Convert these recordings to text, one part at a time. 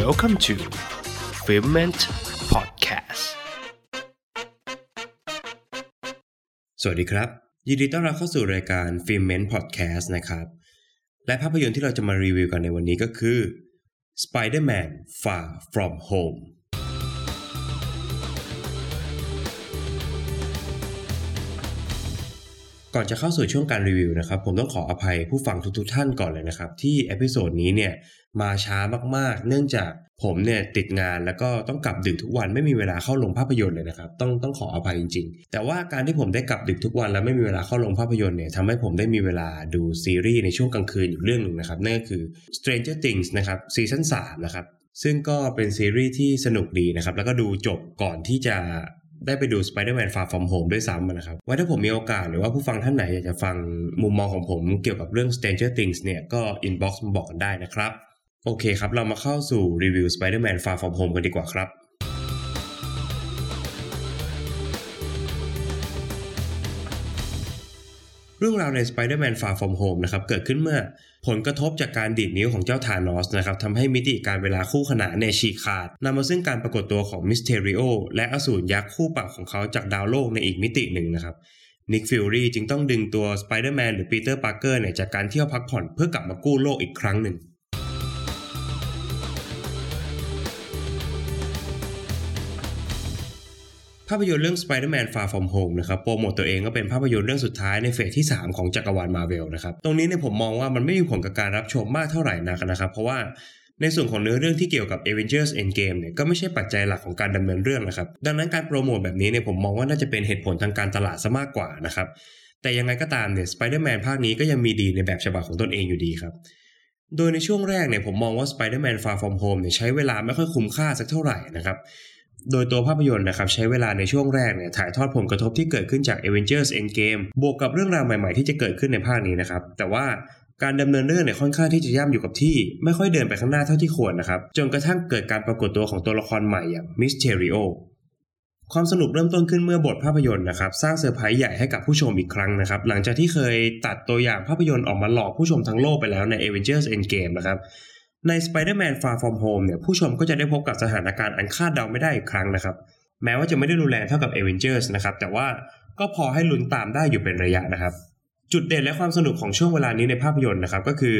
Welcome to f i l m e n t Podcast สวัสดีครับ ยินดีต้อนรับเข้าสู่รายการ f i l m e n t Podcast นะครับ และภาพยนตร์ที่เราจะมารีวิวกันในวันนี้ก็คือ Spider-Man Far From Home ก่อนจะเข้าสู่ช่วงการรีวิวนะครับ ผมต้องขออภัยผู้ฟังทุกๆทท่านก่อนเลยนะครับ ที่ episode นี้เนี่ยมาช้ามากๆ เนื่องจากผมเนี่ยติดงานแล้วก็ต้องกลับดึกทุกวันไม่มีเวลาเข้าลงภาพยนตร์เลยนะครับ ต้องต้องขออภัยจริง ๆ แต่ว่าการที่ผมได้กลับดึกทุกวันแล้วไม่มีเวลาเข้าลงภาพยนตร์เนี่ยทำให้ผมได้มีเวลาดูซีรีส์ในช่วงกลางคืนอยู่เรื่องหนึ่งนะครับนั่นก็คือ Stranger Things นะครับซีซั่น3นะครับซึ่งก็เป็นซีรีส์ที่สนุกดีนะครับแล้วก็ดูจบก่อนที่จะ ได้ไปดู Spider-Man Far From Home ด้วยซ้ำนะครับไว้ถ้าผมมีโอกาสหรือว่าผู้ฟังท่านไหนอยากจะฟังมุมมองของผมเกี่ยวกับเรื่อง Stranger Things เนี่ยก็ inbox มาบอกกันได้นะครับ โอเคครับ เรามาเข้าสู่รีวิว Spider-Man Far From Home กันดีกว่าครับเรื่องราวใน Spider-Man Far From Home นะครับ เกิดขึ้นเมื่อ ผลกระทบจากการดีดนิ้วของเจ้าธานอสนะครับทำให้มิติการเวลาคู่ขนานในฉีกขาดนำมาซึ่งการปรากฏตัวของมิสเทริโอและอสูรยักษ์คู่ปรับของเขาจากดาวโลกในอีกมิติหนึ่งนะครับนิคฟิวรี่จึงต้องดึงตัวสไปเดอร์แมนหรือปีเตอร์ปาร์เกอร์เนี่ยจากการเที่ยวพักผ่อนเพื่อกลับมากู้โลกอีกครั้งหนึ่งภาพยนตร์เรื่อง Spider-Man Far From Home นะครับโปรโมตตัวเองว่าเป็นภาพยนตร์เรื่องสุดท้ายใน phase ที่ 3 ของจักรวาลมาเวลนะครับ ตรงนี้เนี่ยผมมองว่ามันไม่มีผลกับการรับชมมากเท่าไหร่นักนะครับ เพราะว่าในส่วนของเนื้อเรื่องที่เกี่ยวกับ Avengers Endgame เนี่ยก็ไม่ใช่ปัจจัยหลักของการดำเนินเรื่องนะครับ ดังนั้นการโปรโมทแบบนี้เนี่ยผมมองว่าน่าจะเป็นเหตุผลทางการตลาดซะมากกว่านะครับ แต่ยังไงก็ตามเนี่ย Spider-Man ภาคนี้ก็ยังมีดีในแบบฉบับของตนเองอยู่ดีครับโดยในช่วงแรกเนี่ยผมมองว่า Spider-Man Far From Home เนี่ยใช้เวลาไม่ค่อยคุ้มค่าสักเท่าไหร่นะครับ โดยตัวภาพยนตร์นะครับใช้เวลาในช่วงแรกเนี่ยถ่ายทอดผลกระทบที่เกิดขึ้นจาก Avengers Endgame บวกกับเรื่องราวใหม่ๆที่จะเกิดขึ้นในภาคนี้นะครับ แต่ว่าการดำเนินเรื่องเนี่ยค่อนข้างที่จะย่ำอยู่กับที่ ไม่ค่อยเดินไปข้างหน้าเท่าที่ควรนะครับ จนกระทั่งเกิดการปรากฏตัวของตัวละครใหม่อย่าง Mysterio ความสนุกเริ่มต้นขึ้นเมื่อบทภาพยนตร์นะครับ สร้างเซอร์ไพรส์ใหญ่ให้กับผู้ชมอีกครั้งนะครับ หลังจากที่เคยตัดตัวอย่างภาพยนตร์ออกมาหลอกผู้ชมทั้งโลกไปแล้วใน Avengers Endgame นะครับ ใน Spider-Man Far From Home เนี่ยผู้ชมก็จะได้พบกับสถานการณ์อันคาดเดาไม่ได้อีกครั้งนะครับ แม้ว่าจะไม่ได้รุนแรงเท่ากับ Avengers นะครับ แต่ว่าก็พอให้ลุ้นตามได้อยู่เป็นระยะนะครับ จุดเด่นและความสนุกของช่วงเวลานี้ในภาพยนตร์นะครับก็คือ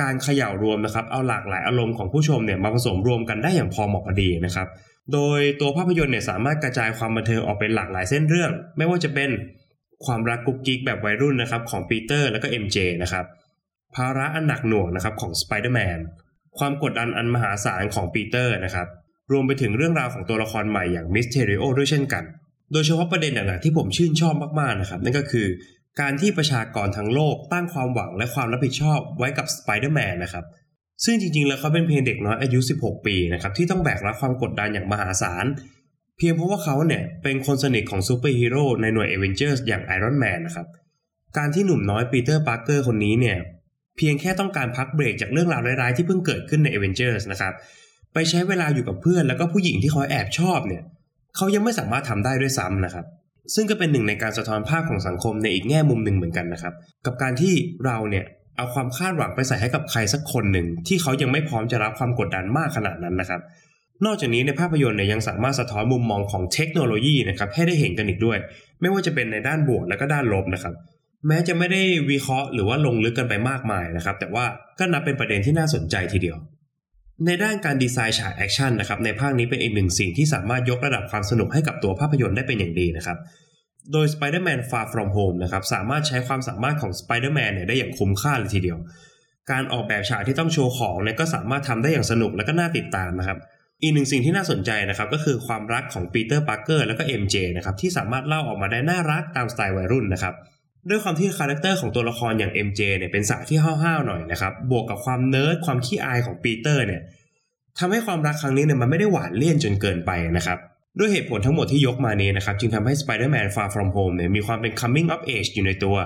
การเขย่ารวมนะครับ เอาหลากหลายอารมณ์ของผู้ชมเนี่ยมาผสมรวมกันได้อย่างพอเหมาะพอดีนะครับ โดยตัวภาพยนตร์เนี่ยสามารถกระจายความบันเทิงออกเป็นหลากหลายเส้นเรื่อง ไม่ว่าจะเป็นความรักกุ๊กกิ๊กแบบวัยรุ่นนะครับของปีเตอร์แล้วก็ MJ นะครับ ภาระอันหนักหน่วงนะครับของสไปเดอร์แมนความกดดันอันมหาศาลของปีเตอร์นะครับรวมไปถึงเรื่องราวของตัวละครใหม่อย่าง Mysterio ด้วยเช่นกัน โดยเฉพาะประเด็นหนักๆที่ผมชื่นชอบมากๆนะครับนั่นก็คือการที่ประชากรทั้งโลกตั้งความหวังและความรับผิดชอบไว้กับสไปเดอร์แมนนะครับซึ่งจริงๆ แล้วเขาเป็นเพียงเด็กน้อยอายุ 16 ปีนะครับที่ต้องแบกรับความกดดันอย่างมหาศาล เพียงเพราะว่าเขาเนี่ยเป็นคนสนิทของซูเปอร์ฮีโร่ในหน่วยเอเวนเจอร์สอย่าง Iron Man นะครับการที่หนุ่มน้อยปีเตอร์ปาร์เกอร์คนนี้เนี่ย เพียงแค่ต้องการพักเบรกจากเรื่องราวร้ายๆที่เพิ่งเกิดขึ้นใน Avengers นะครับ ไปใช้เวลาอยู่กับเพื่อนแล้วก็ผู้หญิงที่เขาแอบชอบเนี่ยเขายังไม่สามารถทำได้ด้วยซ้ำนะครับ ซึ่งก็เป็นหนึ่งในการสะท้อนภาพของสังคมในอีกแง่มุมหนึ่งเหมือนกันนะครับ กับการที่เราเนี่ยเอาความคาดหวังไปใส่ให้กับใครสักคนหนึ่ง ที่เขายังไม่พร้อมจะรับความกดดันมากขนาดนั้นนะครับ นอกจากนี้ในภาพยนตร์เนี่ยยังสามารถสะท้อนมุมมองของเทคโนโลยีนะครับให้ได้เห็นกันอีกด้วย ไม่ว่าจะเป็นในด้านบวกและก็ด้านลบนะครับ แม้จะไม่ได้วิเคราะห์หรือว่าลงลึกกันไปมากมายนะครับ แต่ว่าก็นับเป็นประเด็นที่น่าสนใจทีเดียว ในด้านการดีไซน์ฉากแอคชั่นนะครับในภาคนี้เป็นอีกหนึ่งสิ่งที่สามารถยกระดับความสนุกให้กับตัวภาพยนตร์ได้เป็นอย่างดีนะครับ โดย Spider-Man Far From Home นะครับสามารถใช้ความสามารถของ Spider-Man เนี่ยได้อย่างคุ้มค่าเลยทีเดียว การออกแบบฉากที่ต้องโชว์ของเนี่ยก็สามารถทำได้อย่างสนุกและก็น่าติดตามนะครับอีกหนึ่งสิ่งที่น่าสนใจนะครับก็คือความรักของปีเตอร์ปาร์เกอร์แล้วก็ MJ นะครับที่สามารถเล่าออกมาได้น่ารักตามสไตล์วัยรุ่นนะครับ ด้วยความที่ character ของตัวละครอย่าง MJ เนี่ยเป็นสายที่ห้าวๆหน่อยนะครับ บวกกับความเนิร์ดความขี้อายของปีเตอร์เนี่ยทำให้ความรักครั้งนี้เนี่ยมันไม่ได้หวานเลี่ยนจนเกินไปนะครับด้วยเหตุผลทั้งหมดที่ยกมานี้นะครับจึงทำให้ Spider-Man Far From Home เนี่ยมีความเป็น coming of age อยู่ในตัว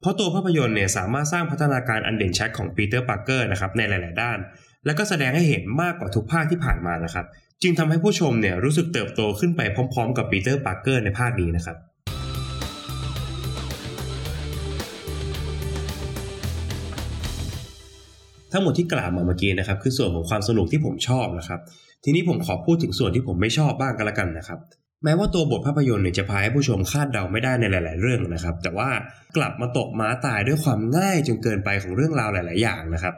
เพราะตัวภาพยนตร์เนี่ยสามารถสร้างพัฒนาการอันเด่นชัดของปีเตอร์ปาร์เกอร์นะครับในหลาย ๆ ด้าน และก็แสดงให้เห็นมากกว่าทุกภาคที่ผ่านมานะครับ จึงทำให้ผู้ชมเนี่ยรู้สึกเติบโตขึ้นไปพร้อม ๆ กับปีเตอร์ปาร์เกอร์ในภาคนี้นะครับ ทั้งหมดที่กล่าวมาเมื่อกี้นะครับ คือส่วนของความสนุกที่ผมชอบนะครับ ทีนี้ผมขอพูดถึงส่วนที่ผมไม่ชอบบ้างก็แล้วกันนะครับ แม้ว่าตัวบทภาพยนตร์เนี่ยจะพาให้ผู้ชมคาดเดาไม่ได้ในหลาย ๆ เรื่องนะครับ แต่ว่ากลับมาตกม้าตายด้วยความง่ายจนเกินไปของเรื่องราวหลาย ๆ อย่างนะครับ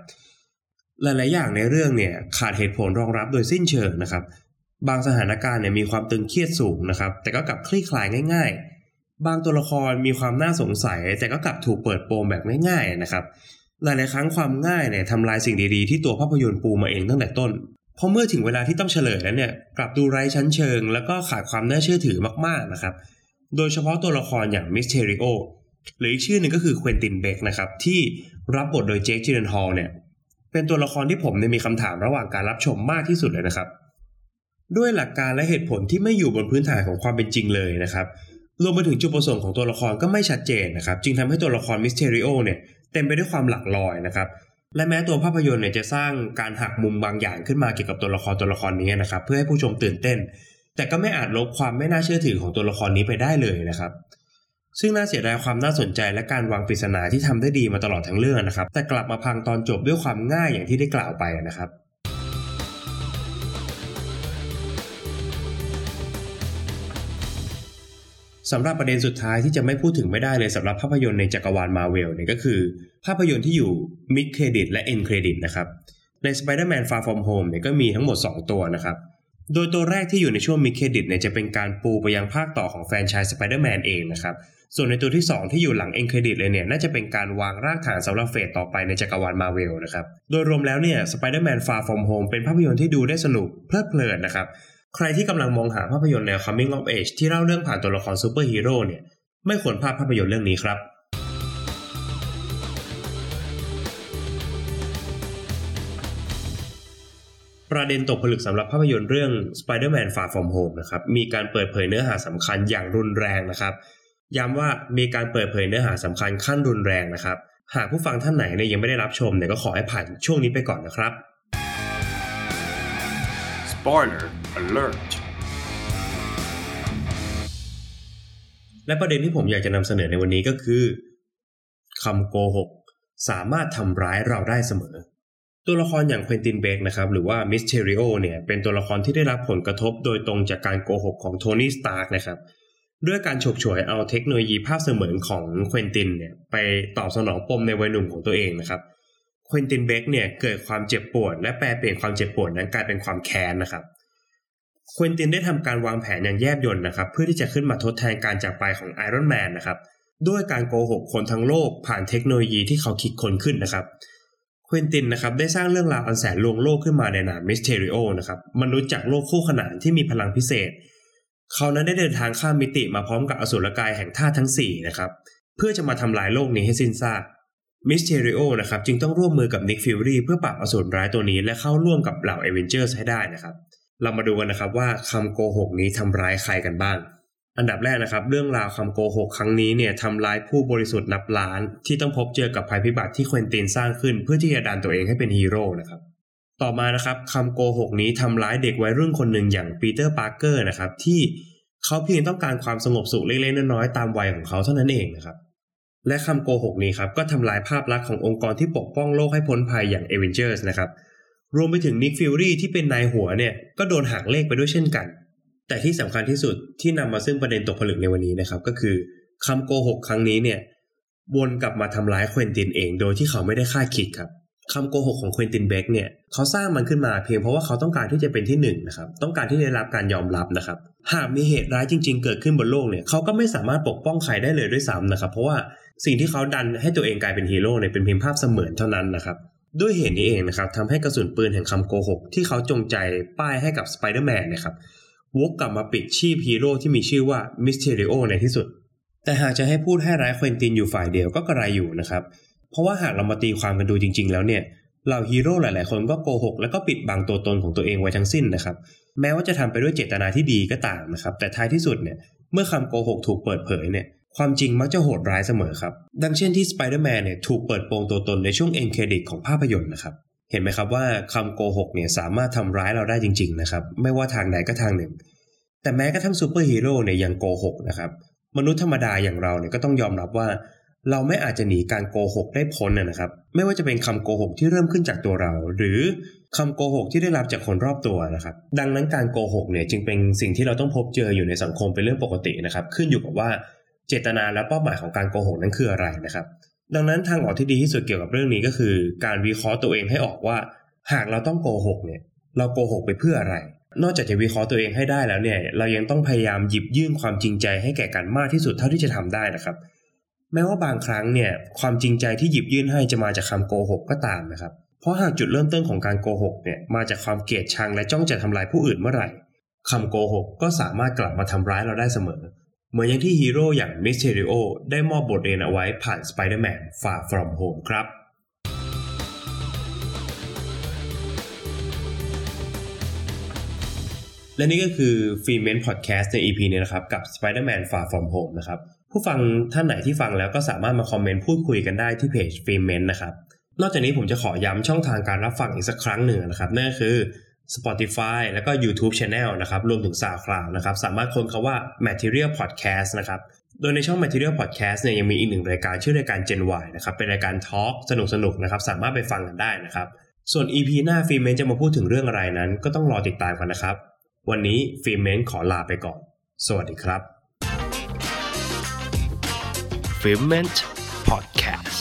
หลาย ๆ อย่างในเรื่องเนี่ยขาดเหตุผลรองรับโดยสิ้นเชิงนะครับ บางสถานการณ์เนี่ยมีความตึงเครียดสูงนะครับ แต่ก็กลับคลี่คลายง่าย ๆ บางตัวละครมีความน่าสงสัย แต่ก็กลับถูกเปิดโปงแบบง่าย ๆ นะครับ หลายๆครั้งความง่ายเนี่ยทำลายสิ่งดีๆที่ตัวภาพยนตร์ปูมาเองตั้งแต่ต้นพอเมื่อถึงเวลาที่ต้องเฉลยแล้วเนี่ยกลับดูไร้ชั้นเชิง แล้วก็ขาดความน่าเชื่อถือมากๆนะครับ โดยเฉพาะตัวละครอย่าง Mysterio หรืออีกชื่อหนึ่งก็คือ Quentin Beck นะครับที่รับบทโดย Jake Gyllenhaal เนี่ยเป็นตัวละครที่ผมเนี่ยมีคำถามระหว่างการรับชมมากที่สุดเลยนะครับ ด้วยหลักการและเหตุผลที่ไม่อยู่บนพื้นฐานของความเป็นจริงเลยนะครับรวมไปถึงจุดประสงค์ของตัวละครก็ไม่ชัดเจนนะครับ จึงทำให้ตัวละคร Mysterio เนี่ย เต็มไปด้วยความหลักลอยนะครับและแม้ตัวภาพยนตร์เนี่ยจะสร้างการหักมุมบางอย่างขึ้นมาเกี่ยวกับตัวละครตัวละครนี้นะครับ เพื่อให้ผู้ชมตื่นเต้น แต่ก็ไม่อาจลบความไม่น่าเชื่อถือของตัวละครนี้ไปได้เลยนะครับ ซึ่งน่าเสียดายความน่าสนใจและการวางปริศนาที่ทำได้ดีมาตลอดทั้งเรื่องนะครับ แต่กลับมาพังตอนจบด้วยความง่ายอย่างที่ได้กล่าวไปนะครับ สำหรับประเด็นสุดท้ายที่จะไม่พูดถึงไม่ได้เลยสำหรับภาพยนตร์ในจักรวาลมาเวลเนี่ยก็คือ ภาพยนตร์ที่อยู่ mid-credit และ end credit นะครับ ใน Spider-Man Far From Home เนี่ยก็มีทั้งหมด 2 ตัวนะครับ โดยตัวแรกที่อยู่ในช่วง mid-credit เนี่ยจะเป็นการปูไปยังภาคต่อของแฟรนไชส์ Spider-Man เองนะครับ ส่วนในตัวที่ 2 ที่อยู่หลัง end credit เลยเนี่ยน่าจะเป็นการวางรากฐานสำหรับ phase ต่อไปในจักรวาลมาเวลนะครับ โดยรวมแล้วเนี่ย Spider-Man Far From Home เป็นภาพยนตร์ที่ดูได้สนุกเพลิดเพลินนะครับ ใครที่กำลังมองหาภาพยนตร์แนว Coming of Age ที่เล่าเรื่องผ่านตัวละครซูเปอร์ฮีโร่เนี่ย ไม่ควรพลาดภาพยนตร์เรื่องนี้ครับ ประเด็นตกผลึกสำหรับภาพยนตร์เรื่อง Spider-Man Far From Home นะครับ มีการเปิดเผยเนื้อหาสำคัญอย่างรุนแรงนะครับ ย้ำว่ามีการเปิดเผยเนื้อหาสำคัญขั้นรุนแรงนะครับ หากผู้ฟังท่านไหนเนี่ยยังไม่ได้รับชมเนี่ยก็ขอให้ผ่านช่วงนี้ไปก่อนนะครับ Spoiler alert และประเด็นที่ผมอยากจะนำเสนอในวันนี้ก็คือคำโกหกสามารถทำร้ายเราได้เสมอ ตัวละครอย่างเควินตินเบกนะครับหรือว่ามิสเทริโอเนี่ยเป็นตัวละครที่ได้รับผลกระทบโดยตรงจากการโกหกของโทนี่สตาร์กนะครับด้วยการฉกฉวยเอาเทคโนโลยีภาพเสมือนของเควินตินเนี่ยไปตอบสนองปมในวัยหนุ่มของตัวเองนะครับเควินตินเบกเนี่ยเกิดความเจ็บปวดและแปลเปลี่ยนความเจ็บปวดนั้นกลายเป็นความแค้นนะครับ ควินตินได้ทำการวางแผนอย่างแยบยลนะครับ เพื่อที่จะขึ้นมาทดแทนการจากไปของไอรอนแมนนะครับ ด้วยการโกหกคนทั้งโลกผ่านเทคโนโลยีที่เขาคิดค้นขึ้นนะครับควินตินนะครับได้สร้างเรื่องราวอันแสนลวงโลกขึ้นมาในนามมิสเทริโอนะครับมนุษย์จากโลกคู่ขนานที่มีพลังพิเศษ เขานั้นได้เดินทางข้ามมิติมาพร้อมกับอสุรกายแห่งธาตุทั้ง4นะครับเพื่อจะมาทำลายโลกนี้ให้สิ้นซากมิสเทริโอนะครับจึงต้องร่วมมือกับนิกฟิวรีเพื่อปราบอสูรร้ายตัวนี้และเข้าร่วมกับเหล่าเอเวนเจอร์สให้ได้นะครับ เรามาดูกันนะครับว่าคำโกหกนี้ทำร้ายใครกันบ้าง อันดับแรกนะครับ เรื่องราวคำโกหกครั้งนี้เนี่ยทำร้ายผู้บริสุทธิ์นับล้าน ที่ต้องพบเจอกับภัยพิบัติที่เควินตินสร้างขึ้น เพื่อที่จะดันตัวเองให้เป็นฮีโร่นะครับต่อมานะครับคำโกหกนี้ทำร้ายเด็กวัยรุ่นคนหนึ่งอย่างปีเตอร์ปาร์เกอร์นะครับที่เขาเพียงต้องการความสงบสุขเล็กๆน้อยๆตามวัยของเขาเท่านั้นเองนะครับและคำโกหกนี้ครับก็ทำลายภาพลักษณ์ขององค์กรที่ปกป้องโลกให้พ้นภัยอย่างเอเวนเจอร์สนะครับ รวมไปถึงนิกฟิวรีที่เป็นนายหัวเนี่ยก็โดนหักเหลี่ยมไปด้วยเช่นกัน แต่ที่สำคัญที่สุดที่นำมาซึ่งประเด็นตกผลึกในวันนี้นะครับ ก็คือคำโกหกครั้งนี้เนี่ยวนกลับมาทำร้ายเควินตินเอง โดยที่เขาไม่ได้คาดคิดครับคำโกหกของเควินตินเบกเนี่ยเขาสร้างมันขึ้นมาเพียงเพราะว่าเขาต้องการที่จะเป็นที่หนึ่งนะครับต้องการที่ได้รับการยอมรับนะครับ หากมีเหตุร้ายจริง ๆ เกิดขึ้นบนโลกเนี่ยเขาก็ไม่สามารถปกป้องใครได้เลยด้วยซ้ำนะครับ เพราะว่าสิ่งที่เขาดันให้ตัวเองกลายเป็นฮีโร่เนี่ยเป็นเพียงภาพเสมือนเท่านั้นนะครับ ด้วยเหตุนี้เองนะครับทำให้กระสุนปืนแห่งคำโกหก ที่เขาจงใจป้ายให้กับสไปเดอร์แมนนะครับวกกลับมาปลิดชีพฮีโร่ที่มีชื่อว่ามิสเทริโอในที่สุด แต่หากจะให้พูดให้ร้ายเควินตินอยู่ฝ่ายเดียวก็กระไรอยู่นะครับ เพราะว่าหากเรามาตีความกันดูจริง ๆ แล้วเนี่ยเหล่าฮีโร่หลาย ๆ คนก็โกหก แล้วก็ปิดบังตัวตนของตัวเองไว้ทั้งสิ้นนะครับ แม้ว่าจะทำไปด้วยเจตนาที่ดีก็ตามนะครับ แต่ท้ายที่สุดเนี่ยเมื่อคำโกหกถูกเปิดเผยเนี่ย ความจริงมักจะโหดร้ายเสมอครับ ดังเช่นที่สไปเดอร์แมนเนี่ยถูกเปิดโปงตัวตนในช่วง end credit ของภาพยนตร์นะครับเห็นไหมครับว่าคำโกหกเนี่ยสามารถทำร้ายเราได้จริง ๆ นะครับ ไม่ว่าทางใดก็ทางหนึ่ง แต่แม้กระทั่งซูเปอร์ฮีโร่เนี่ยยังโกหกนะครับ มนุษย์ธรรมดาอย่างเราเนี่ยก็ต้องยอมรับว่า เราไม่อาจจะหนีการโกหกได้พ้นนะครับ ไม่ว่าจะเป็นคำโกหกที่เริ่มขึ้นจากตัวเรา หรือคำโกหกที่ได้รับจากคนรอบตัวนะครับ ดังนั้นการโกหกเนี่ยจึงเป็นสิ่งที่เราต้องพบเจออยู่ในสังคมเป็นเรื่องปกตินะครับ ขึ้นอยู่กับว่า เจตนาและเป้าหมายของการโกหกนั้นคืออะไรนะครับ ดังนั้นทางออกที่ดีที่สุดเกี่ยวกับเรื่องนี้ก็คือ การวิเคราะห์ตัวเองให้ออกว่า หากเราต้องโกหกเนี่ยเราโกหกไปเพื่ออะไร นอกจากจะวิเคราะห์ตัวเองให้ได้แล้วเนี่ย เรายังต้องพยายามหยิบยื่นความจริงใจให้แก่กันมากที่สุดเท่าที่จะทำได้นะครับ แม้ว่าบางครั้งเนี่ยความจริงใจที่หยิบยื่นให้จะมาจากคำโกหกก็ตามนะครับ เพราะหากจุดเริ่มต้นของการโกหกเนี่ยมาจากความเกลียดชังและจ้องจะทำลายผู้อื่นเมื่อไหร่คำโกหกก็สามารถกลับมาทำร้ายเราได้เสมอ เหมือนอย่างที่ฮีโร่อย่างมิสเทริโอได้มอบบทเรียนเอาไว้ผ่าน Spider-Man Far From Home ครับและนี่ก็คือฟีเมนพอดแคสต์ใน EP นี้นะครับ กับ Spider-Man Far From Home นะครับ ผู้ฟังท่านไหนที่ฟังแล้วก็สามารถมาคอมเมนต์พูดคุยกันได้ที่เพจฟีเมนนะครับ นอกจากนี้ผมจะขอย้ำช่องทางการรับฟังอีกสักครั้งหนึ่งนะครับ นั่นก็คือ Spotify แล้วก็ YouTube Channel นะครับ รวมถึง SoundCloud นะครับ สามารถค้นคาว่า Material Podcast นะครับ โดยในช่อง Material Podcast เนี่ยยังมีอีกหนึ่งรายการชื่อรายการ Gen Y นะครับ เป็นรายการทอล์กสนุกๆนะครับ สามารถไปฟังกันได้นะครับ ส่วน EP หน้าฟีเมนจะมาพูดถึงเรื่องอะไรนั้น ก็ต้องรอติดตามกันนะครับ วันนี้ฟีเมนขอลาไปก่อน สวัสดีครับ f i l m e n t Podcast